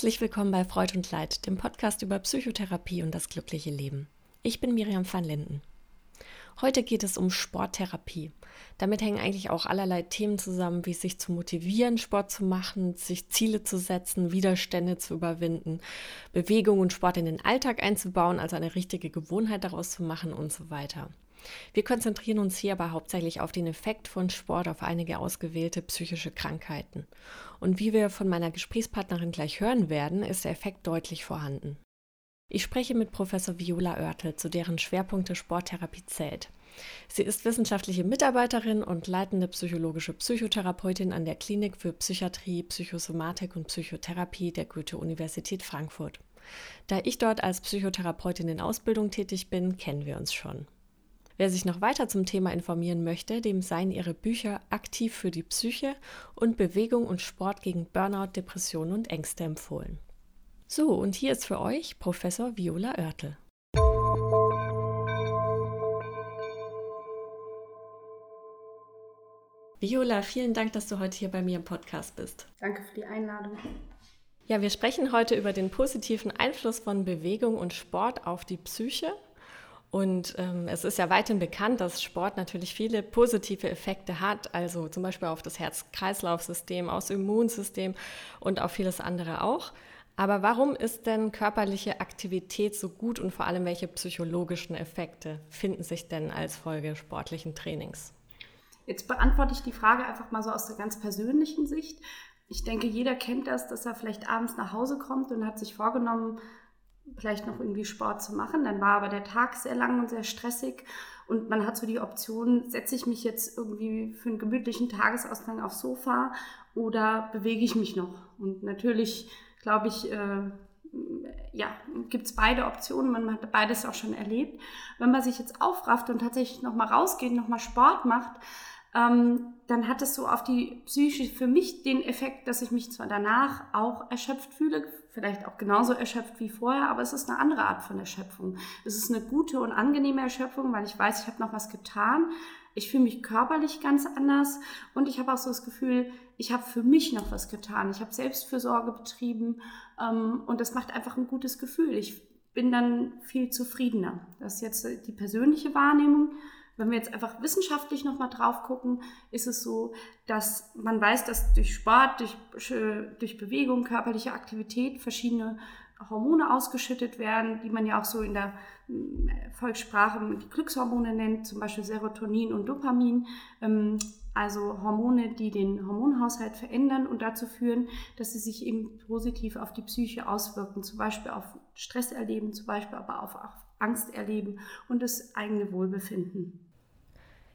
Herzlich willkommen bei Freud und Leid, dem Podcast über Psychotherapie und das glückliche Leben. Ich bin Miriam van Linden. Heute geht es um Sporttherapie. Damit hängen eigentlich auch allerlei Themen zusammen, wie sich zu motivieren, Sport zu machen, sich Ziele zu setzen, Widerstände zu überwinden, Bewegung und Sport in den Alltag einzubauen, also eine richtige Gewohnheit daraus zu machen und so weiter. Wir konzentrieren uns hier aber hauptsächlich auf den Effekt von Sport auf einige ausgewählte psychische Krankheiten. Und wie wir von meiner Gesprächspartnerin gleich hören werden, ist der Effekt deutlich vorhanden. Ich spreche mit Professor Viola Oertel, zu deren Schwerpunkte Sporttherapie zählt. Sie ist wissenschaftliche Mitarbeiterin und leitende psychologische Psychotherapeutin an der Klinik für Psychiatrie, Psychosomatik und Psychotherapie der Goethe-Universität Frankfurt. Da ich dort als Psychotherapeutin in Ausbildung tätig bin, kennen wir uns schon. Wer sich noch weiter zum Thema informieren möchte, dem seien ihre Bücher Aktiv für die Psyche und Bewegung und Sport gegen Burnout, Depressionen und Ängste empfohlen. So, und hier ist für euch Professor Viola Oertel. Viola, vielen Dank, dass du heute hier bei mir im Podcast bist. Danke für die Einladung. Ja, wir sprechen heute über den positiven Einfluss von Bewegung und Sport auf die Psyche und ähm, es ist ja weiterhin bekannt, dass Sport natürlich viele positive Effekte hat, also zum Beispiel auf das Herz-Kreislauf-System, aufs Immunsystem und auf vieles andere auch. Aber warum ist denn körperliche Aktivität so gut und vor allem welche psychologischen Effekte finden sich denn als Folge sportlichen Trainings? Jetzt beantworte ich die Frage einfach mal so aus der ganz persönlichen Sicht. Ich denke, jeder kennt das, dass er vielleicht abends nach Hause kommt und hat sich vorgenommen, vielleicht noch irgendwie Sport zu machen. Dann war aber der Tag sehr lang und sehr stressig und man hat so die Option, setze ich mich jetzt irgendwie für einen gemütlichen Tagesausgang aufs Sofa oder bewege ich mich noch? Und natürlich, glaube ich, äh, ja, gibt es beide Optionen. Man hat beides auch schon erlebt. Wenn man sich jetzt aufrafft und tatsächlich nochmal rausgeht, nochmal Sport macht, ähm, dann hat es so auf die Psyche für mich den Effekt, dass ich mich zwar danach auch erschöpft fühle, vielleicht auch genauso erschöpft wie vorher, aber es ist eine andere Art von Erschöpfung. Es ist eine gute und angenehme Erschöpfung, weil ich weiß, ich habe noch was getan. Ich fühle mich körperlich ganz anders und ich habe auch so das Gefühl, ich habe für mich noch was getan. Ich habe Selbstfürsorge betrieben ähm, und das macht einfach ein gutes Gefühl. Ich bin dann viel zufriedener. Das ist jetzt die persönliche Wahrnehmung. Wenn wir jetzt einfach wissenschaftlich nochmal drauf gucken, ist es so, dass man weiß, dass durch Sport, durch, durch Bewegung, körperliche Aktivität verschiedene Hormone ausgeschüttet werden, die man ja auch so in der äh, Volkssprache die Glückshormone nennt, zum Beispiel Serotonin und Dopamin. Ähm, also Hormone, die den Hormonhaushalt verändern und dazu führen, dass sie sich eben positiv auf die Psyche auswirken, zum Beispiel auf Stress erleben, zum Beispiel aber auch auf Angst erleben und das eigene Wohlbefinden.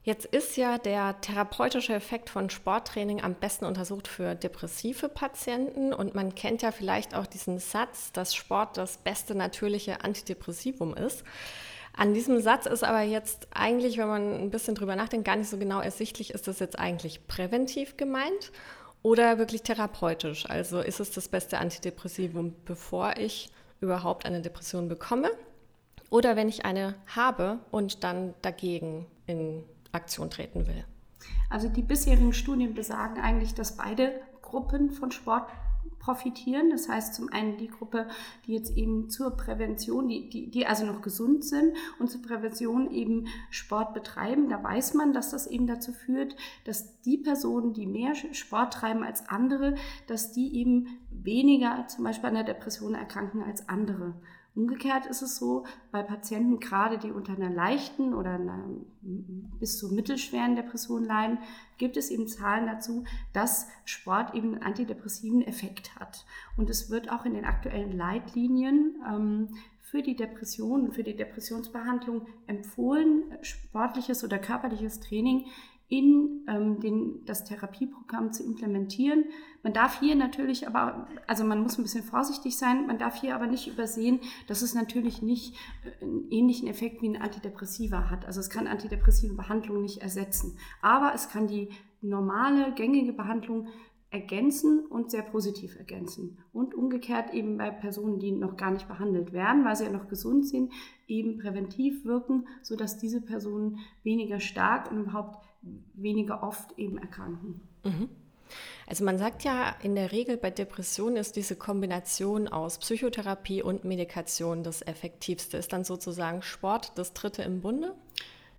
Jetzt ist ja der therapeutische Effekt von Sporttraining am besten untersucht für depressive Patienten und man kennt ja vielleicht auch diesen Satz, dass Sport das beste natürliche Antidepressivum ist. An diesem Satz ist aber jetzt eigentlich, wenn man ein bisschen drüber nachdenkt, gar nicht so genau ersichtlich, ist das jetzt eigentlich präventiv gemeint oder wirklich therapeutisch? Also ist es das beste Antidepressivum, bevor ich überhaupt eine Depression bekomme? Oder wenn ich eine habe und dann dagegen in Aktion treten will. Also die bisherigen Studien besagen eigentlich, dass beide Gruppen von Sport profitieren. Das heißt zum einen die Gruppe, die jetzt eben zur Prävention, die, die, die also noch gesund sind und zur Prävention eben Sport betreiben. Da weiß man, dass das eben dazu führt, dass die Personen, die mehr Sport treiben als andere, dass die eben weniger zum Beispiel an der Depression erkranken als andere. Umgekehrt ist es so, bei Patienten gerade, die unter einer leichten oder einer bis zu mittelschweren Depression leiden, gibt es eben Zahlen dazu, dass Sport eben einen antidepressiven Effekt hat. Und es wird auch in den aktuellen Leitlinien ähm, für die Depression und für die Depressionsbehandlung empfohlen, sportliches oder körperliches Training in ähm, den, das Therapieprogramm zu implementieren. Man darf hier natürlich aber, also man muss ein bisschen vorsichtig sein, man darf hier aber nicht übersehen, dass es natürlich nicht äh, einen ähnlichen Effekt wie ein Antidepressiva hat. Also es kann antidepressive Behandlung nicht ersetzen, aber es kann die normale, gängige Behandlung ergänzen und sehr positiv ergänzen. Und umgekehrt eben bei Personen, die noch gar nicht behandelt werden, weil sie ja noch gesund sind, eben präventiv wirken, sodass diese Personen weniger stark und überhaupt weniger oft eben erkranken. Mhm. Also man sagt ja in der Regel bei Depressionen ist diese Kombination aus Psychotherapie und Medikation das effektivste. Ist dann sozusagen Sport das dritte im Bunde?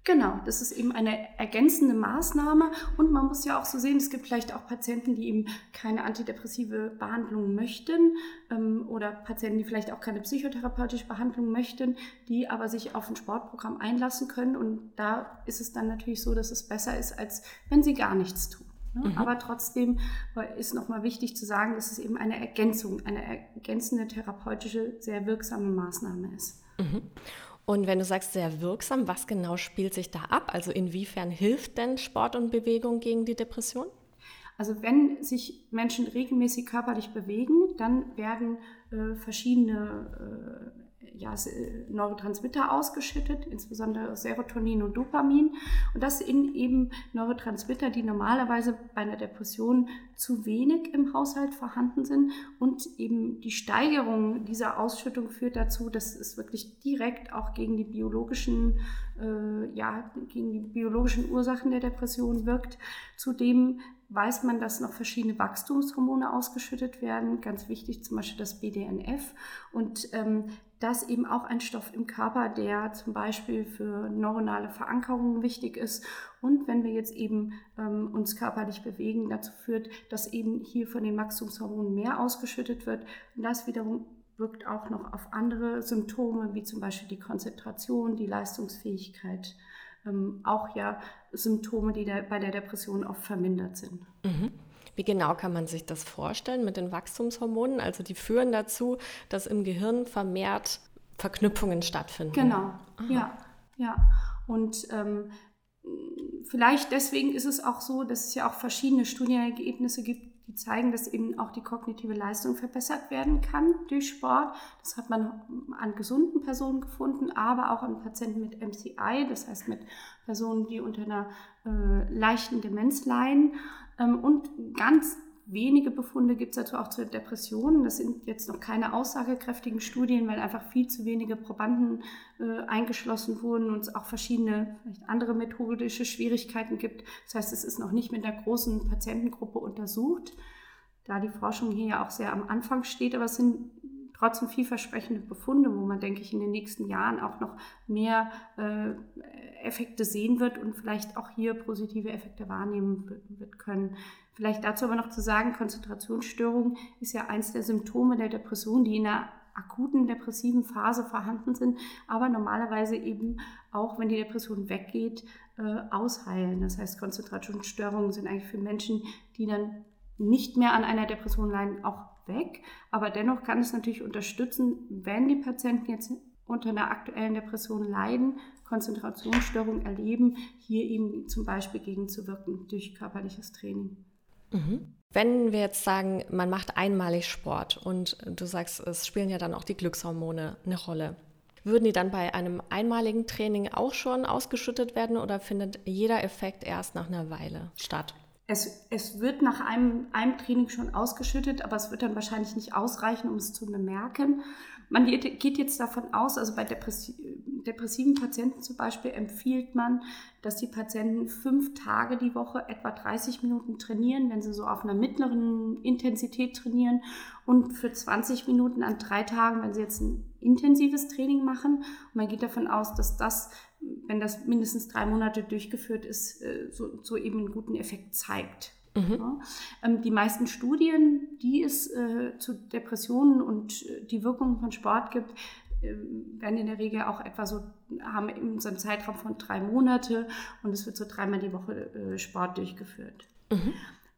Genau, das ist eben eine ergänzende Maßnahme und man muss ja auch so sehen, es gibt vielleicht auch Patienten, die eben keine antidepressive Behandlung möchten ähm, oder Patienten, die vielleicht auch keine psychotherapeutische Behandlung möchten, die aber sich auf ein Sportprogramm einlassen können und da ist es dann natürlich so, dass es besser ist, als wenn sie gar nichts tun. Ne? Mhm. Aber trotzdem ist nochmal wichtig zu sagen, dass es eben eine Ergänzung, eine ergänzende therapeutische, sehr wirksame Maßnahme ist. Mhm. Und wenn du sagst sehr wirksam, was genau spielt sich da ab? Also inwiefern hilft denn Sport und Bewegung gegen die Depression? Also wenn sich Menschen regelmäßig körperlich bewegen, dann werden äh, verschiedene äh, ja, äh, Neurotransmitter ausgeschüttet, insbesondere Serotonin und Dopamin. Und das sind eben Neurotransmitter, die normalerweise bei einer Depression zu wenig im Haushalt vorhanden sind. Und eben die Steigerung dieser Ausschüttung führt dazu, dass es wirklich direkt auch gegen die biologischen, äh, ja, gegen die biologischen Ursachen der Depression wirkt. Zudem weiß man, dass noch verschiedene Wachstumshormone ausgeschüttet werden. Ganz wichtig zum Beispiel das BDNF. Und ähm, das eben auch ein Stoff im Körper, der zum Beispiel für neuronale Verankerungen wichtig ist. Und wenn wir jetzt eben ähm, uns körperlich bewegen, dazu führt, dass eben hier von den Wachstumshormonen mehr ausgeschüttet wird. Und das wiederum wirkt auch noch auf andere Symptome, wie zum Beispiel die Konzentration, die Leistungsfähigkeit. Ähm, auch ja Symptome, die der, bei der Depression oft vermindert sind. Mhm. Wie genau kann man sich das vorstellen mit den Wachstumshormonen? Also die führen dazu, dass im Gehirn vermehrt Verknüpfungen stattfinden. Genau, Aha. ja, ja. Und ähm, vielleicht deswegen ist es auch so, dass es ja auch verschiedene Studienergebnisse gibt, die zeigen, dass eben auch die kognitive Leistung verbessert werden kann durch Sport. Das hat man an gesunden Personen gefunden, aber auch an Patienten mit MCI, das heißt mit Personen, die unter einer äh, leichten Demenz leiden. Ähm, und ganz wenige Befunde gibt es dazu auch zur Depression. Das sind jetzt noch keine aussagekräftigen Studien, weil einfach viel zu wenige Probanden äh, eingeschlossen wurden und es auch verschiedene, vielleicht andere methodische Schwierigkeiten gibt. Das heißt, es ist noch nicht mit einer großen Patientengruppe untersucht, da die Forschung hier ja auch sehr am Anfang steht. Aber es sind trotzdem vielversprechende Befunde, wo man, denke ich, in den nächsten Jahren auch noch mehr äh, Effekte sehen wird und vielleicht auch hier positive Effekte wahrnehmen wird können. Vielleicht dazu aber noch zu sagen, Konzentrationsstörung ist ja eins der Symptome der Depression, die in einer akuten depressiven Phase vorhanden sind, aber normalerweise eben auch, wenn die Depression weggeht, äh, ausheilen. Das heißt, Konzentrationsstörungen sind eigentlich für Menschen, die dann nicht mehr an einer Depression leiden, auch weg. Aber dennoch kann es natürlich unterstützen, wenn die Patienten jetzt unter einer aktuellen Depression leiden, Konzentrationsstörungen erleben, hier eben zum Beispiel gegenzuwirken durch körperliches Training. Mhm. Wenn wir jetzt sagen, man macht einmalig Sport und du sagst, es spielen ja dann auch die Glückshormone eine Rolle. Würden die dann bei einem einmaligen Training auch schon ausgeschüttet werden oder findet jeder Effekt erst nach einer Weile statt? Es, es wird nach einem, einem Training schon ausgeschüttet, aber es wird dann wahrscheinlich nicht ausreichen, um es zu bemerken. Man geht jetzt davon aus, also bei depressiven Patienten zum Beispiel empfiehlt man, dass die Patienten fünf Tage die Woche etwa 30 Minuten trainieren, wenn sie so auf einer mittleren Intensität trainieren und für 20 Minuten an drei Tagen, wenn sie jetzt ein intensives Training machen. Und man geht davon aus, dass das wenn das mindestens drei Monate durchgeführt ist, äh, so, so eben einen guten Effekt zeigt. Mhm. Ja. Ähm, die meisten Studien, die es äh, zu Depressionen und äh, die Wirkungen von Sport gibt, äh, werden in der Regel auch etwa so, haben eben so einen Zeitraum von drei Monate und es wird so dreimal die Woche äh, Sport durchgeführt. Mhm.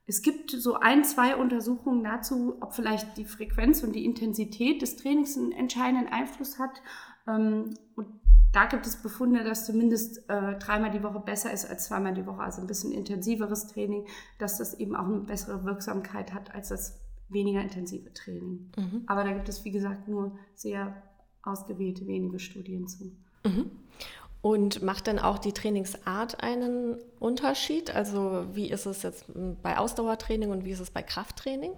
Es gibt so ein, zwei Untersuchungen dazu, ob vielleicht die Frequenz und die Intensität des Trainings einen entscheidenden Einfluss hat. Ähm, und da gibt es Befunde, dass zumindest äh, dreimal die Woche besser ist als zweimal die Woche, also ein bisschen intensiveres Training, dass das eben auch eine bessere Wirksamkeit hat als das weniger intensive Training. Mhm. Aber da gibt es, wie gesagt, nur sehr ausgewählte wenige Studien zu. Mhm. Und macht dann auch die Trainingsart einen Unterschied? Also wie ist es jetzt bei Ausdauertraining und wie ist es bei Krafttraining?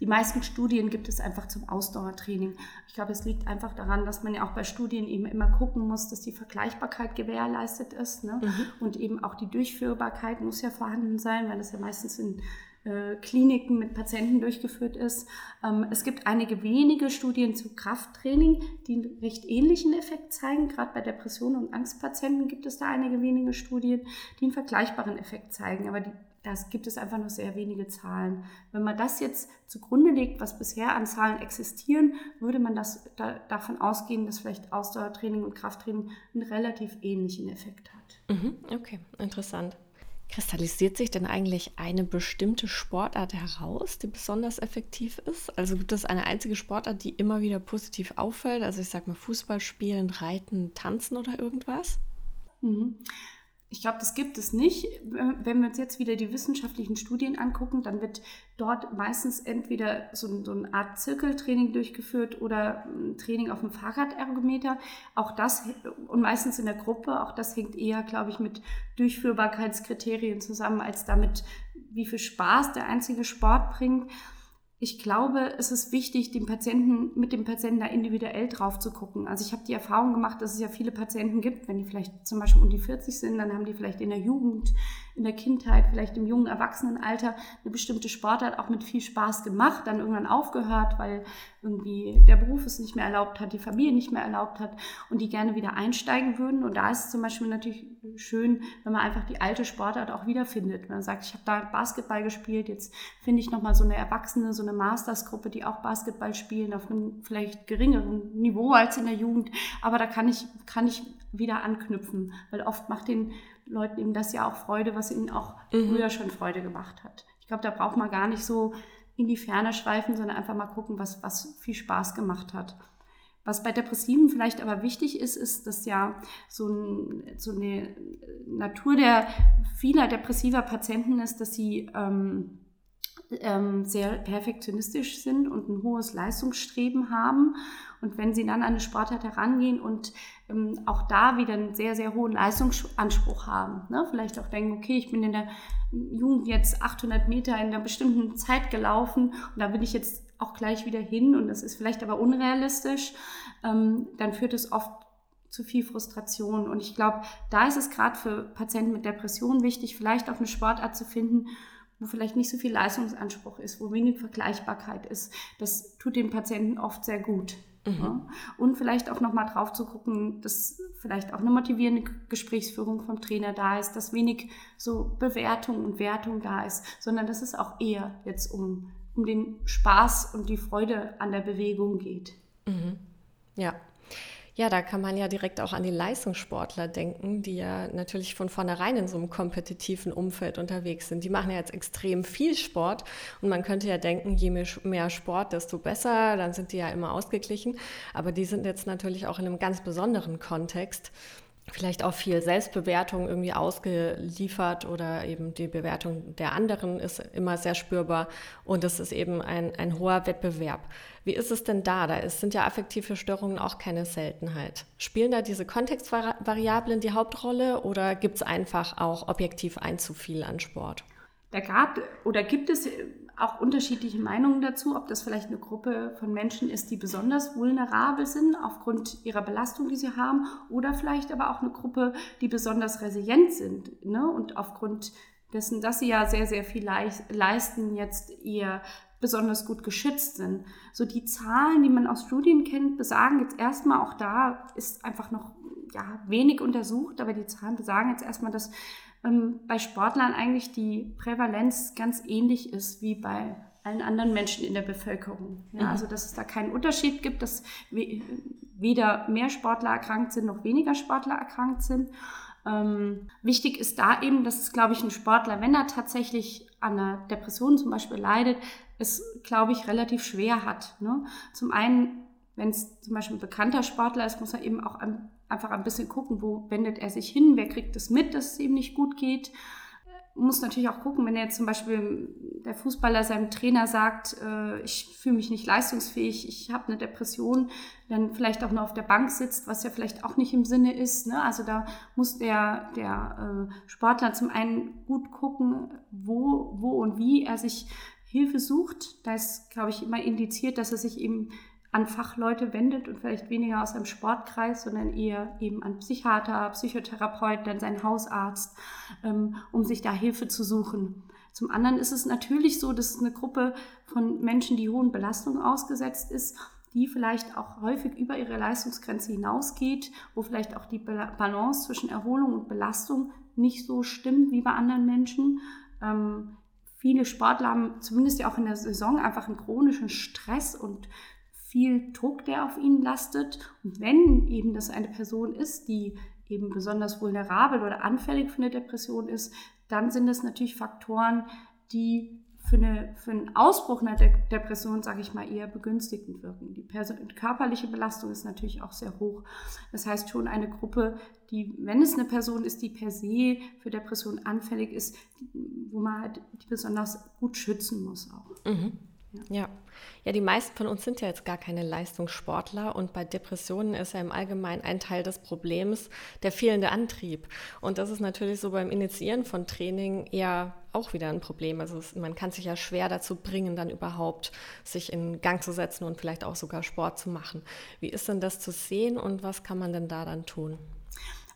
Die meisten Studien gibt es einfach zum Ausdauertraining. Ich glaube, es liegt einfach daran, dass man ja auch bei Studien eben immer gucken muss, dass die Vergleichbarkeit gewährleistet ist. Ne? Mhm. Und eben auch die Durchführbarkeit muss ja vorhanden sein, weil das ja meistens in äh, Kliniken mit Patienten durchgeführt ist. Ähm, es gibt einige wenige Studien zu Krafttraining, die einen recht ähnlichen Effekt zeigen. Gerade bei Depressionen und Angstpatienten gibt es da einige wenige Studien, die einen vergleichbaren Effekt zeigen. Aber die das gibt es einfach nur sehr wenige Zahlen. Wenn man das jetzt zugrunde legt, was bisher an Zahlen existieren, würde man das da, davon ausgehen, dass vielleicht Ausdauertraining und Krafttraining einen relativ ähnlichen Effekt hat. Mhm, okay, interessant. Kristallisiert sich denn eigentlich eine bestimmte Sportart heraus, die besonders effektiv ist? Also gibt es eine einzige Sportart, die immer wieder positiv auffällt? Also ich sage mal Fußball spielen, Reiten, Tanzen oder irgendwas? Mhm. Ich glaube, das gibt es nicht. Wenn wir uns jetzt wieder die wissenschaftlichen Studien angucken, dann wird dort meistens entweder so, so eine Art Zirkeltraining durchgeführt oder ein Training auf dem Fahrradergometer. Auch das und meistens in der Gruppe, auch das hängt eher, glaube ich, mit Durchführbarkeitskriterien zusammen, als damit, wie viel Spaß der einzige Sport bringt ich glaube, es ist wichtig, dem Patienten, mit dem Patienten da individuell drauf zu gucken. Also ich habe die Erfahrung gemacht, dass es ja viele Patienten gibt, wenn die vielleicht zum Beispiel um die 40 sind, dann haben die vielleicht in der Jugend, in der Kindheit, vielleicht im jungen Erwachsenenalter eine bestimmte Sportart auch mit viel Spaß gemacht, dann irgendwann aufgehört, weil irgendwie der Beruf es nicht mehr erlaubt hat, die Familie nicht mehr erlaubt hat und die gerne wieder einsteigen würden. Und da ist zum Beispiel natürlich schön, wenn man einfach die alte Sportart auch wiederfindet. Wenn man sagt, ich habe da Basketball gespielt, jetzt finde ich nochmal so eine Erwachsene, so eine Mastersgruppe, die auch Basketball spielen, auf einem vielleicht geringeren Niveau als in der Jugend. Aber da kann ich, kann ich wieder anknüpfen, weil oft macht den Leuten eben das ja auch Freude, was ihnen auch mhm. früher schon Freude gemacht hat. Ich glaube, da braucht man gar nicht so in die Ferne schweifen, sondern einfach mal gucken, was, was viel Spaß gemacht hat. Was bei Depressiven vielleicht aber wichtig ist, ist, dass ja so, ein, so eine Natur der vieler depressiver Patienten ist, dass sie ähm, ähm, sehr perfektionistisch sind und ein hohes Leistungsstreben haben. Und wenn sie dann an eine Sportart herangehen und ähm, auch da wieder einen sehr, sehr hohen Leistungsanspruch haben, ne? vielleicht auch denken, okay, ich bin in der Jugend jetzt 800 Meter in einer bestimmten Zeit gelaufen und da will ich jetzt auch gleich wieder hin und das ist vielleicht aber unrealistisch, ähm, dann führt es oft zu viel Frustration. Und ich glaube, da ist es gerade für Patienten mit Depressionen wichtig, vielleicht auch eine Sportart zu finden, wo vielleicht nicht so viel Leistungsanspruch ist, wo wenig Vergleichbarkeit ist. Das tut den Patienten oft sehr gut. Mhm. Ja. Und vielleicht auch nochmal drauf zu gucken, dass vielleicht auch eine motivierende Gesprächsführung vom Trainer da ist, dass wenig so Bewertung und Wertung da ist, sondern dass es auch eher jetzt um, um den Spaß und die Freude an der Bewegung geht. Mhm. Ja, ja, da kann man ja direkt auch an die Leistungssportler denken, die ja natürlich von vornherein in so einem kompetitiven Umfeld unterwegs sind. Die machen ja jetzt extrem viel Sport und man könnte ja denken, je mehr Sport, desto besser, dann sind die ja immer ausgeglichen. Aber die sind jetzt natürlich auch in einem ganz besonderen Kontext vielleicht auch viel Selbstbewertung irgendwie ausgeliefert oder eben die Bewertung der anderen ist immer sehr spürbar und es ist eben ein, ein hoher Wettbewerb. Wie ist es denn da? Da ist, sind ja affektive Störungen auch keine Seltenheit. Spielen da diese Kontextvariablen die Hauptrolle oder gibt es einfach auch objektiv ein zu viel an Sport? Da gab oder gibt es auch unterschiedliche Meinungen dazu, ob das vielleicht eine Gruppe von Menschen ist, die besonders vulnerabel sind aufgrund ihrer Belastung, die sie haben, oder vielleicht aber auch eine Gruppe, die besonders resilient sind ne? und aufgrund dessen, dass sie ja sehr, sehr viel leisten, jetzt eher besonders gut geschützt sind. So die Zahlen, die man aus Studien kennt, besagen jetzt erstmal, auch da ist einfach noch ja, wenig untersucht, aber die Zahlen besagen jetzt erstmal, dass ähm, bei Sportlern eigentlich die Prävalenz ganz ähnlich ist wie bei allen anderen Menschen in der Bevölkerung. Ja, mhm. Also dass es da keinen Unterschied gibt, dass weder mehr Sportler erkrankt sind noch weniger Sportler erkrankt sind. Ähm, wichtig ist da eben, dass es, glaube ich, ein Sportler, wenn er tatsächlich an einer Depression zum Beispiel leidet, es, glaube ich, relativ schwer hat. Ne? Zum einen, wenn es zum Beispiel ein bekannter Sportler ist, muss er eben auch ein einfach ein bisschen gucken, wo wendet er sich hin, wer kriegt es mit, dass es ihm nicht gut geht. Muss natürlich auch gucken, wenn jetzt zum Beispiel der Fußballer seinem Trainer sagt, äh, ich fühle mich nicht leistungsfähig, ich habe eine Depression, dann vielleicht auch nur auf der Bank sitzt, was ja vielleicht auch nicht im Sinne ist. Ne? Also da muss der, der äh, Sportler zum einen gut gucken, wo, wo und wie er sich Hilfe sucht. Da ist, glaube ich, immer indiziert, dass er sich eben an Fachleute wendet und vielleicht weniger aus einem Sportkreis, sondern eher eben an Psychiater, Psychotherapeuten, dann seinen Hausarzt, ähm, um sich da Hilfe zu suchen. Zum anderen ist es natürlich so, dass es eine Gruppe von Menschen, die hohen Belastungen ausgesetzt ist, die vielleicht auch häufig über ihre Leistungsgrenze hinausgeht, wo vielleicht auch die Balance zwischen Erholung und Belastung nicht so stimmt wie bei anderen Menschen. Ähm, viele Sportler haben zumindest ja auch in der Saison einfach einen chronischen Stress und viel Druck, der auf ihnen lastet. Und wenn eben das eine Person ist, die eben besonders vulnerabel oder anfällig für eine Depression ist, dann sind das natürlich Faktoren, die für, eine, für einen Ausbruch einer De Depression, sage ich mal, eher begünstigend wirken. Die körperliche Belastung ist natürlich auch sehr hoch. Das heißt schon eine Gruppe, die, wenn es eine Person ist, die per se für Depression anfällig ist, wo man halt die besonders gut schützen muss auch. Mhm. Ja. ja. die meisten von uns sind ja jetzt gar keine Leistungssportler und bei Depressionen ist ja im Allgemeinen ein Teil des Problems der fehlende Antrieb. Und das ist natürlich so beim Initiieren von Training eher auch wieder ein Problem. Also es, man kann sich ja schwer dazu bringen, dann überhaupt sich in Gang zu setzen und vielleicht auch sogar Sport zu machen. Wie ist denn das zu sehen und was kann man denn da dann tun?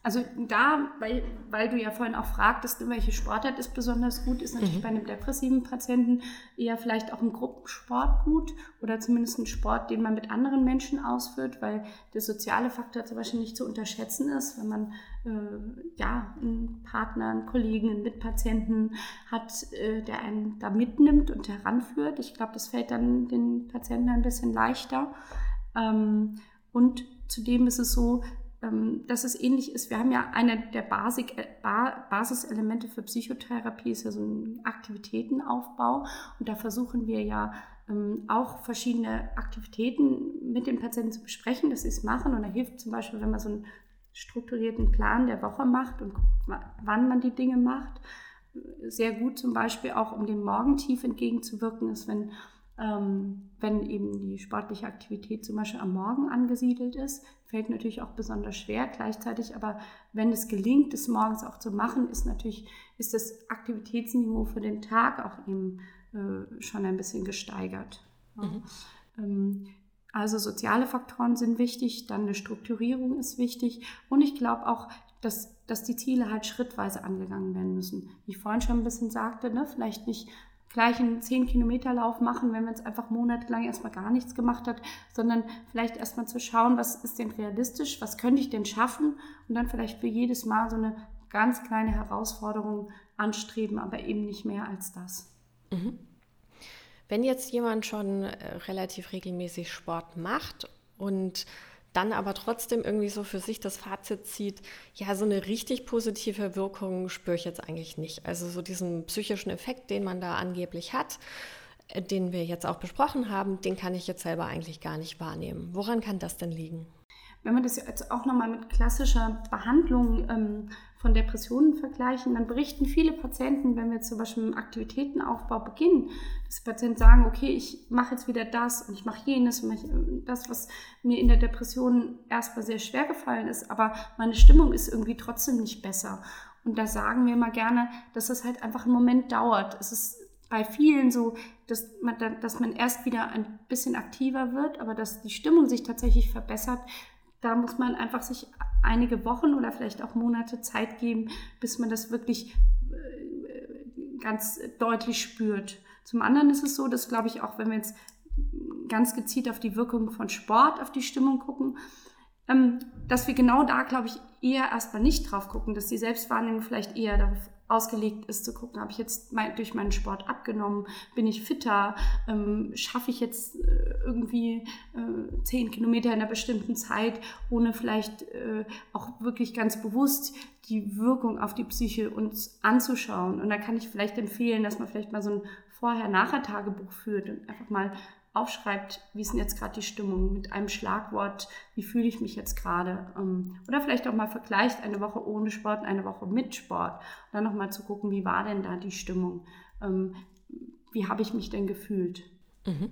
Also da, weil, weil du ja vorhin auch fragtest, welche Sportart ist besonders gut, ist natürlich mhm. bei einem depressiven Patienten eher vielleicht auch ein Gruppensport gut oder zumindest ein Sport, den man mit anderen Menschen ausführt, weil der soziale Faktor zum Beispiel nicht zu unterschätzen ist, wenn man äh, ja, einen Partner, einen Kollegen, einen Mitpatienten hat, äh, der einen da mitnimmt und heranführt. Ich glaube, das fällt dann den Patienten ein bisschen leichter. Ähm, und zudem ist es so, dass es ähnlich ist. Wir haben ja eine der Basic, äh, Basiselemente für Psychotherapie, ist ja so ein Aktivitätenaufbau. Und da versuchen wir ja ähm, auch verschiedene Aktivitäten mit den Patienten zu besprechen, dass sie es machen. Und da hilft zum Beispiel, wenn man so einen strukturierten Plan der Woche macht und guckt, wann man die Dinge macht. Sehr gut zum Beispiel auch, um dem Morgentief entgegenzuwirken, ist, wenn ähm, wenn eben die sportliche Aktivität zum Beispiel am Morgen angesiedelt ist, fällt natürlich auch besonders schwer. Gleichzeitig aber, wenn es gelingt, es morgens auch zu machen, ist natürlich ist das Aktivitätsniveau für den Tag auch eben äh, schon ein bisschen gesteigert. Mhm. Ähm, also soziale Faktoren sind wichtig, dann eine Strukturierung ist wichtig und ich glaube auch, dass, dass die Ziele halt schrittweise angegangen werden müssen. Wie ich vorhin schon ein bisschen sagte, ne, vielleicht nicht gleich einen 10-Kilometer-Lauf machen, wenn man jetzt einfach monatelang erstmal gar nichts gemacht hat, sondern vielleicht erstmal zu schauen, was ist denn realistisch, was könnte ich denn schaffen und dann vielleicht für jedes Mal so eine ganz kleine Herausforderung anstreben, aber eben nicht mehr als das. Mhm. Wenn jetzt jemand schon äh, relativ regelmäßig Sport macht und dann aber trotzdem irgendwie so für sich das Fazit zieht, ja, so eine richtig positive Wirkung spüre ich jetzt eigentlich nicht. Also so diesen psychischen Effekt, den man da angeblich hat, äh, den wir jetzt auch besprochen haben, den kann ich jetzt selber eigentlich gar nicht wahrnehmen. Woran kann das denn liegen? Wenn man das jetzt auch nochmal mit klassischer Behandlung ähm, von Depressionen vergleichen, dann berichten viele Patienten, wenn wir zum Beispiel mit dem Aktivitätenaufbau beginnen, dass Patienten sagen, okay, ich mache jetzt wieder das und ich mache jenes und äh, das, was mir in der Depression erstmal sehr schwer gefallen ist, aber meine Stimmung ist irgendwie trotzdem nicht besser. Und da sagen wir mal gerne, dass es halt einfach einen Moment dauert. Es ist bei vielen so, dass man, dass man erst wieder ein bisschen aktiver wird, aber dass die Stimmung sich tatsächlich verbessert, da muss man einfach sich einige Wochen oder vielleicht auch Monate Zeit geben, bis man das wirklich äh, ganz deutlich spürt. Zum anderen ist es so, dass, glaube ich, auch wenn wir jetzt ganz gezielt auf die Wirkung von Sport auf die Stimmung gucken, ähm, dass wir genau da, glaube ich, eher erstmal nicht drauf gucken, dass die Selbstwahrnehmung vielleicht eher darauf ausgelegt ist, zu gucken, habe ich jetzt mein, durch meinen Sport abgenommen, bin ich fitter, ähm, schaffe ich jetzt äh, irgendwie äh, zehn Kilometer in einer bestimmten Zeit, ohne vielleicht äh, auch wirklich ganz bewusst die Wirkung auf die Psyche uns anzuschauen. Und da kann ich vielleicht empfehlen, dass man vielleicht mal so ein Vorher-Nachher-Tagebuch führt und einfach mal aufschreibt, wie ist denn jetzt gerade die Stimmung mit einem Schlagwort, wie fühle ich mich jetzt gerade. Ähm, oder vielleicht auch mal vergleicht eine Woche ohne Sport und eine Woche mit Sport. Und dann nochmal zu gucken, wie war denn da die Stimmung? Ähm, wie habe ich mich denn gefühlt? Mhm.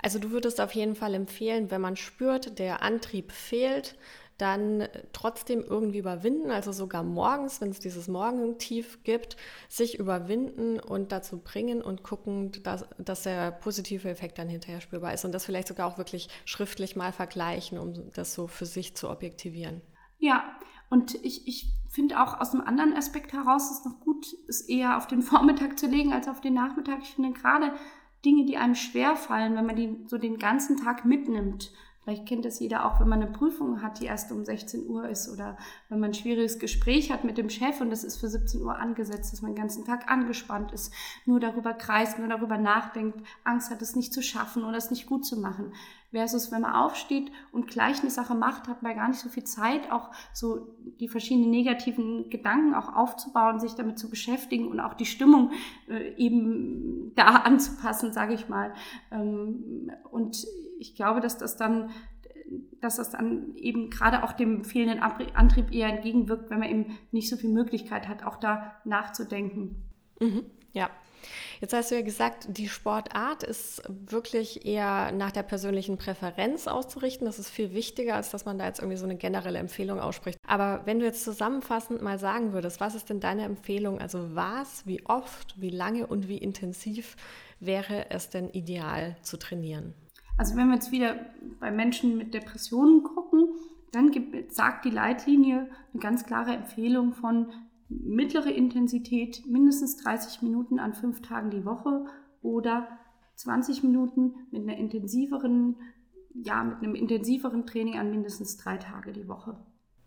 Also du würdest auf jeden Fall empfehlen, wenn man spürt, der Antrieb fehlt, dann trotzdem irgendwie überwinden, also sogar morgens, wenn es dieses Morgentief gibt, sich überwinden und dazu bringen und gucken, dass, dass der positive Effekt dann hinterher spürbar ist und das vielleicht sogar auch wirklich schriftlich mal vergleichen, um das so für sich zu objektivieren. Ja, Und ich, ich finde auch aus einem anderen Aspekt heraus ist noch gut, es eher auf den Vormittag zu legen als auf den Nachmittag. Ich finde gerade Dinge, die einem schwer fallen, wenn man die so den ganzen Tag mitnimmt, Vielleicht kennt das jeder auch, wenn man eine Prüfung hat, die erst um 16 Uhr ist oder wenn man ein schwieriges Gespräch hat mit dem Chef und das ist für 17 Uhr angesetzt, dass man den ganzen Tag angespannt ist, nur darüber kreist, nur darüber nachdenkt, Angst hat, es nicht zu schaffen oder es nicht gut zu machen. Versus, wenn man aufsteht und gleich eine Sache macht, hat man gar nicht so viel Zeit, auch so die verschiedenen negativen Gedanken auch aufzubauen, sich damit zu beschäftigen und auch die Stimmung äh, eben da anzupassen, sage ich mal. Ähm, und ich glaube, dass das dann dass das dann eben gerade auch dem fehlenden Antrieb eher entgegenwirkt, wenn man eben nicht so viel Möglichkeit hat, auch da nachzudenken. Mhm, ja. Jetzt hast du ja gesagt, die Sportart ist wirklich eher nach der persönlichen Präferenz auszurichten. Das ist viel wichtiger, als dass man da jetzt irgendwie so eine generelle Empfehlung ausspricht. Aber wenn du jetzt zusammenfassend mal sagen würdest, was ist denn deine Empfehlung? Also was, wie oft, wie lange und wie intensiv wäre es denn ideal zu trainieren? Also wenn wir jetzt wieder bei Menschen mit Depressionen gucken, dann gibt, sagt die Leitlinie eine ganz klare Empfehlung von mittlere Intensität, mindestens 30 Minuten an fünf Tagen die Woche oder 20 Minuten mit einer intensiveren, ja, mit einem intensiveren Training an mindestens drei Tage die Woche.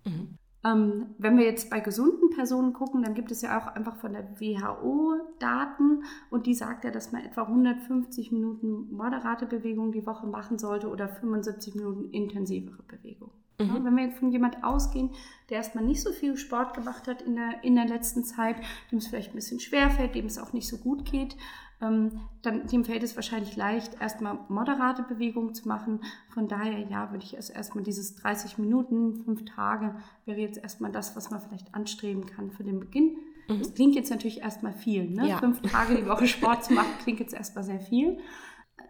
Mhm. Ähm, wenn wir jetzt bei gesunden Personen gucken, dann gibt es ja auch einfach von der WHO Daten und die sagt ja, dass man etwa 150 Minuten moderate Bewegung die Woche machen sollte oder 75 Minuten intensivere Bewegung. Mhm. Ja, wenn wir jetzt von jemand ausgehen, der erstmal nicht so viel Sport gemacht hat in der, in der letzten Zeit, dem es vielleicht ein bisschen schwer fällt, dem es auch nicht so gut geht, dann dem fällt es wahrscheinlich leicht, erstmal moderate Bewegungen zu machen. Von daher, ja, würde ich erst erstmal dieses 30 Minuten, fünf Tage, wäre jetzt erstmal das, was man vielleicht anstreben kann für den Beginn. Mhm. Das klingt jetzt natürlich erstmal viel. Ne? Ja. Fünf Tage die Woche Sport zu machen, klingt jetzt erstmal sehr viel.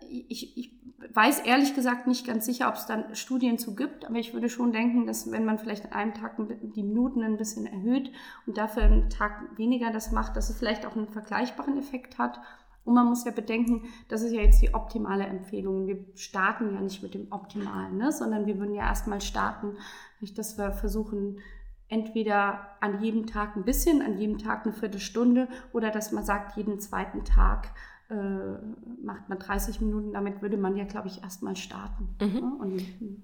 Ich, ich weiß ehrlich gesagt nicht ganz sicher, ob es dann Studien zu gibt, aber ich würde schon denken, dass wenn man vielleicht an einem Tag die Minuten ein bisschen erhöht und dafür einen Tag weniger das macht, dass es vielleicht auch einen vergleichbaren Effekt hat. Und man muss ja bedenken, das ist ja jetzt die optimale Empfehlung. Wir starten ja nicht mit dem Optimalen, ne? sondern wir würden ja erstmal starten, dass wir versuchen, entweder an jedem Tag ein bisschen, an jedem Tag eine Viertelstunde oder dass man sagt, jeden zweiten Tag äh, macht man 30 Minuten. Damit würde man ja, glaube ich, erstmal starten. Mhm. Ne? Und, hm.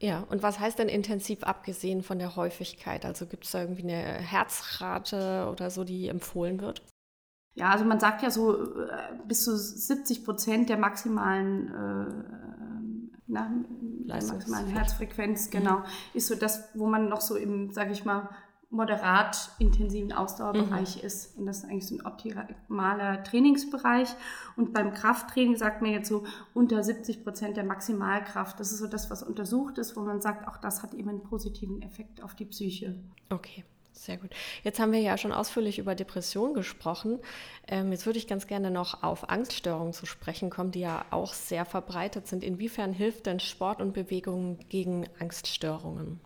ja, und was heißt denn intensiv abgesehen von der Häufigkeit? Also gibt es da irgendwie eine Herzrate oder so, die empfohlen wird? Ja, also man sagt ja so äh, bis zu 70 Prozent der maximalen, äh, na, der maximalen Herzfrequenz, mhm. genau, mhm. ist so das, wo man noch so im, sage ich mal, moderat intensiven Ausdauerbereich mhm. ist. Und das ist eigentlich so ein optimaler Trainingsbereich. Und beim Krafttraining sagt man jetzt so unter 70 Prozent der Maximalkraft. Das ist so das, was untersucht ist, wo man sagt, auch das hat eben einen positiven Effekt auf die Psyche. Okay. Sehr gut. Jetzt haben wir ja schon ausführlich über Depression gesprochen. Ähm, jetzt würde ich ganz gerne noch auf Angststörungen zu sprechen kommen, die ja auch sehr verbreitet sind. Inwiefern hilft denn Sport und Bewegung gegen Angststörungen?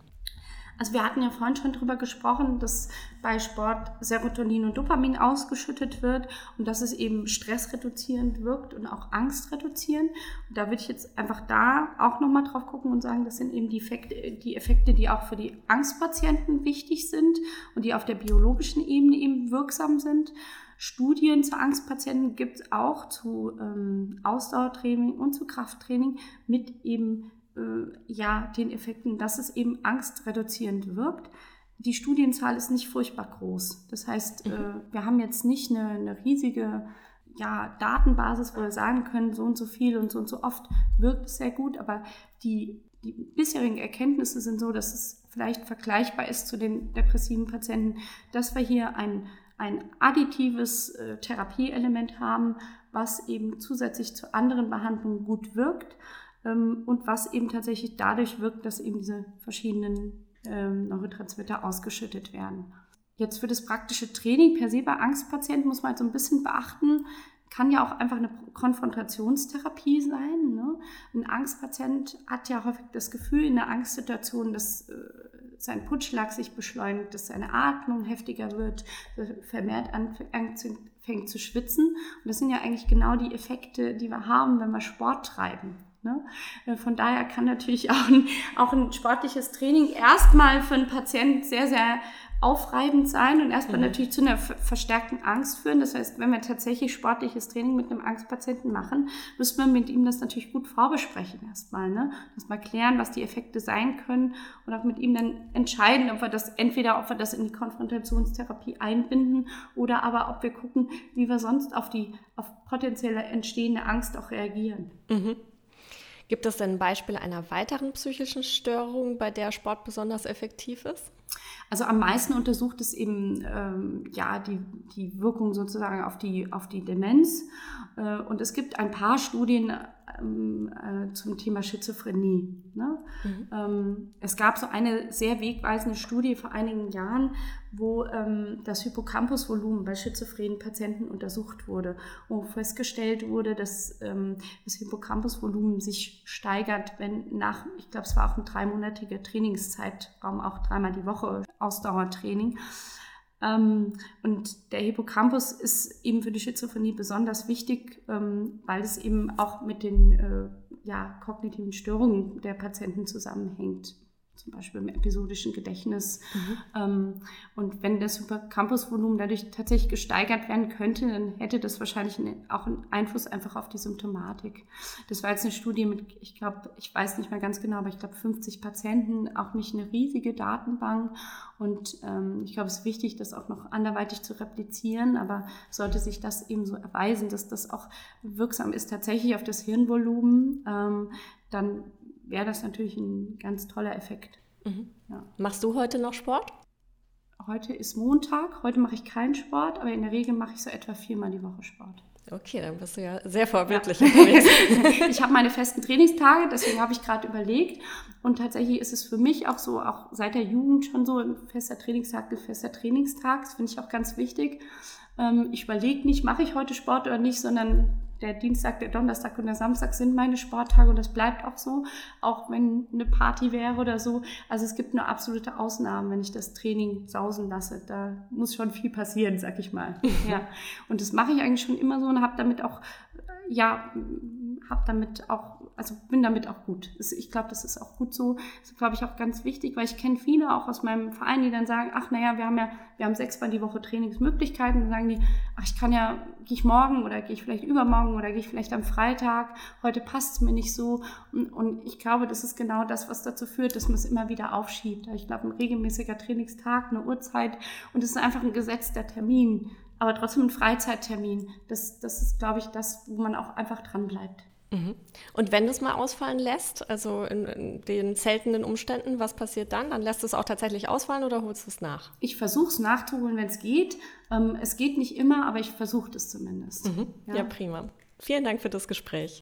Also wir hatten ja vorhin schon darüber gesprochen, dass bei Sport Serotonin und Dopamin ausgeschüttet wird und dass es eben stressreduzierend wirkt und auch angstreduzierend. Und da würde ich jetzt einfach da auch nochmal drauf gucken und sagen, das sind eben die Effekte, die Effekte, die auch für die Angstpatienten wichtig sind und die auf der biologischen Ebene eben wirksam sind. Studien zu Angstpatienten gibt es auch zu ähm, Ausdauertraining und zu Krafttraining mit eben äh, ja, den Effekten, dass es eben angstreduzierend wirkt. Die Studienzahl ist nicht furchtbar groß. Das heißt, mhm. äh, wir haben jetzt nicht eine, eine riesige ja, Datenbasis, wo wir sagen können, so und so viel und so und so oft wirkt es sehr gut, aber die, die bisherigen Erkenntnisse sind so, dass es vielleicht vergleichbar ist zu den depressiven Patienten, dass wir hier ein, ein additives äh, Therapieelement haben, was eben zusätzlich zu anderen Behandlungen gut wirkt und was eben tatsächlich dadurch wirkt, dass eben diese verschiedenen ähm, Neurotransmitter ausgeschüttet werden. Jetzt für das praktische Training per se bei Angstpatienten muss man halt so ein bisschen beachten, kann ja auch einfach eine Konfrontationstherapie sein. Ne? Ein Angstpatient hat ja häufig das Gefühl in der Angstsituation, dass äh, sein Putschlag sich beschleunigt, dass seine Atmung heftiger wird, vermehrt anfängt zu schwitzen. Und das sind ja eigentlich genau die Effekte, die wir haben, wenn wir Sport treiben. Ne? Äh, von daher kann natürlich auch ein, auch ein sportliches Training erstmal für einen Patienten sehr, sehr aufreibend sein und erstmal mhm. natürlich zu einer verstärkten Angst führen. Das heißt, wenn wir tatsächlich sportliches Training mit einem Angstpatienten machen, müssen wir mit ihm das natürlich gut vorbesprechen erstmal. Ne? Erstmal klären, was die Effekte sein können und auch mit ihm dann entscheiden, ob wir das entweder, ob wir das in die Konfrontationstherapie einbinden oder aber ob wir gucken, wie wir sonst auf die auf potenzielle entstehende Angst auch reagieren. Mhm. Gibt es denn Beispiele einer weiteren psychischen Störung, bei der Sport besonders effektiv ist? Also am meisten untersucht es eben ähm, ja, die, die Wirkung sozusagen auf die, auf die Demenz. Äh, und es gibt ein paar Studien ähm, äh, zum Thema Schizophrenie. Ne? Mhm. Ähm, es gab so eine sehr wegweisende Studie vor einigen Jahren, wo ähm, das Hippocampusvolumen bei schizophrenen Patienten untersucht wurde, wo festgestellt wurde, dass ähm, das Hippocampusvolumen sich steigert, wenn nach, ich glaube, es war auch ein dreimonatiger Trainingszeitraum, auch dreimal die Woche Ausdauertraining. Ähm, und der Hippocampus ist eben für die Schizophrenie besonders wichtig, ähm, weil es eben auch mit den äh, ja, kognitiven Störungen der Patienten zusammenhängt zum Beispiel im episodischen Gedächtnis. Mhm. Ähm, und wenn das Hippocampusvolumen dadurch tatsächlich gesteigert werden könnte, dann hätte das wahrscheinlich auch einen Einfluss einfach auf die Symptomatik. Das war jetzt eine Studie mit, ich glaube, ich weiß nicht mehr ganz genau, aber ich glaube 50 Patienten, auch nicht eine riesige Datenbank. Und ähm, ich glaube, es ist wichtig, das auch noch anderweitig zu replizieren, aber sollte sich das eben so erweisen, dass das auch wirksam ist tatsächlich auf das Hirnvolumen, ähm, dann wäre das natürlich ein ganz toller Effekt. Mhm. Ja. Machst du heute noch Sport? Heute ist Montag, heute mache ich keinen Sport, aber in der Regel mache ich so etwa viermal die Woche Sport. Okay, dann bist du ja sehr vorbildlich ja. ich habe meine festen Trainingstage, deswegen habe ich gerade überlegt. Und tatsächlich ist es für mich auch so, auch seit der Jugend schon so, ein fester Trainingstag, ein fester Trainingstag. Das finde ich auch ganz wichtig. Ähm, ich überlege nicht, mache ich heute Sport oder nicht, sondern der Dienstag, der Donnerstag und der Samstag sind meine Sporttage und das bleibt auch so, auch wenn eine Party wäre oder so. Also es gibt nur absolute Ausnahmen, wenn ich das Training sausen lasse. Da muss schon viel passieren, sag ich mal. ja. Und das mache ich eigentlich schon immer so und habe damit auch, ja, habe damit auch, also bin damit auch gut. Ich glaube, das ist auch gut so. Das ist, glaube ich, auch ganz wichtig, weil ich kenne viele auch aus meinem Verein, die dann sagen, ach naja, wir haben ja, wir haben sechsmal die Woche Trainingsmöglichkeiten. Dann sagen die, ach, ich kann ja, gehe ich morgen oder gehe ich vielleicht übermorgen oder gehe ich vielleicht am Freitag. Heute passt es mir nicht so. Und, und ich glaube, das ist genau das, was dazu führt, dass man es immer wieder aufschiebt. Ich glaube, ein regelmäßiger Trainingstag, eine Uhrzeit und es ist einfach ein gesetzter Termin aber trotzdem ein Freizeittermin. Das, das ist, glaube ich, das, wo man auch einfach dran bleibt. Mhm. Und wenn du es mal ausfallen lässt, also in, in, den seltenen Umständen, was passiert dann? Dann lässt du es auch tatsächlich ausfallen oder holst du es nach? Ich versuche es nachzuholen, wenn es geht. Ähm, es geht nicht immer, aber ich versuche es zumindest. Mhm. Ja. ja, prima. Vielen Dank für das Gespräch.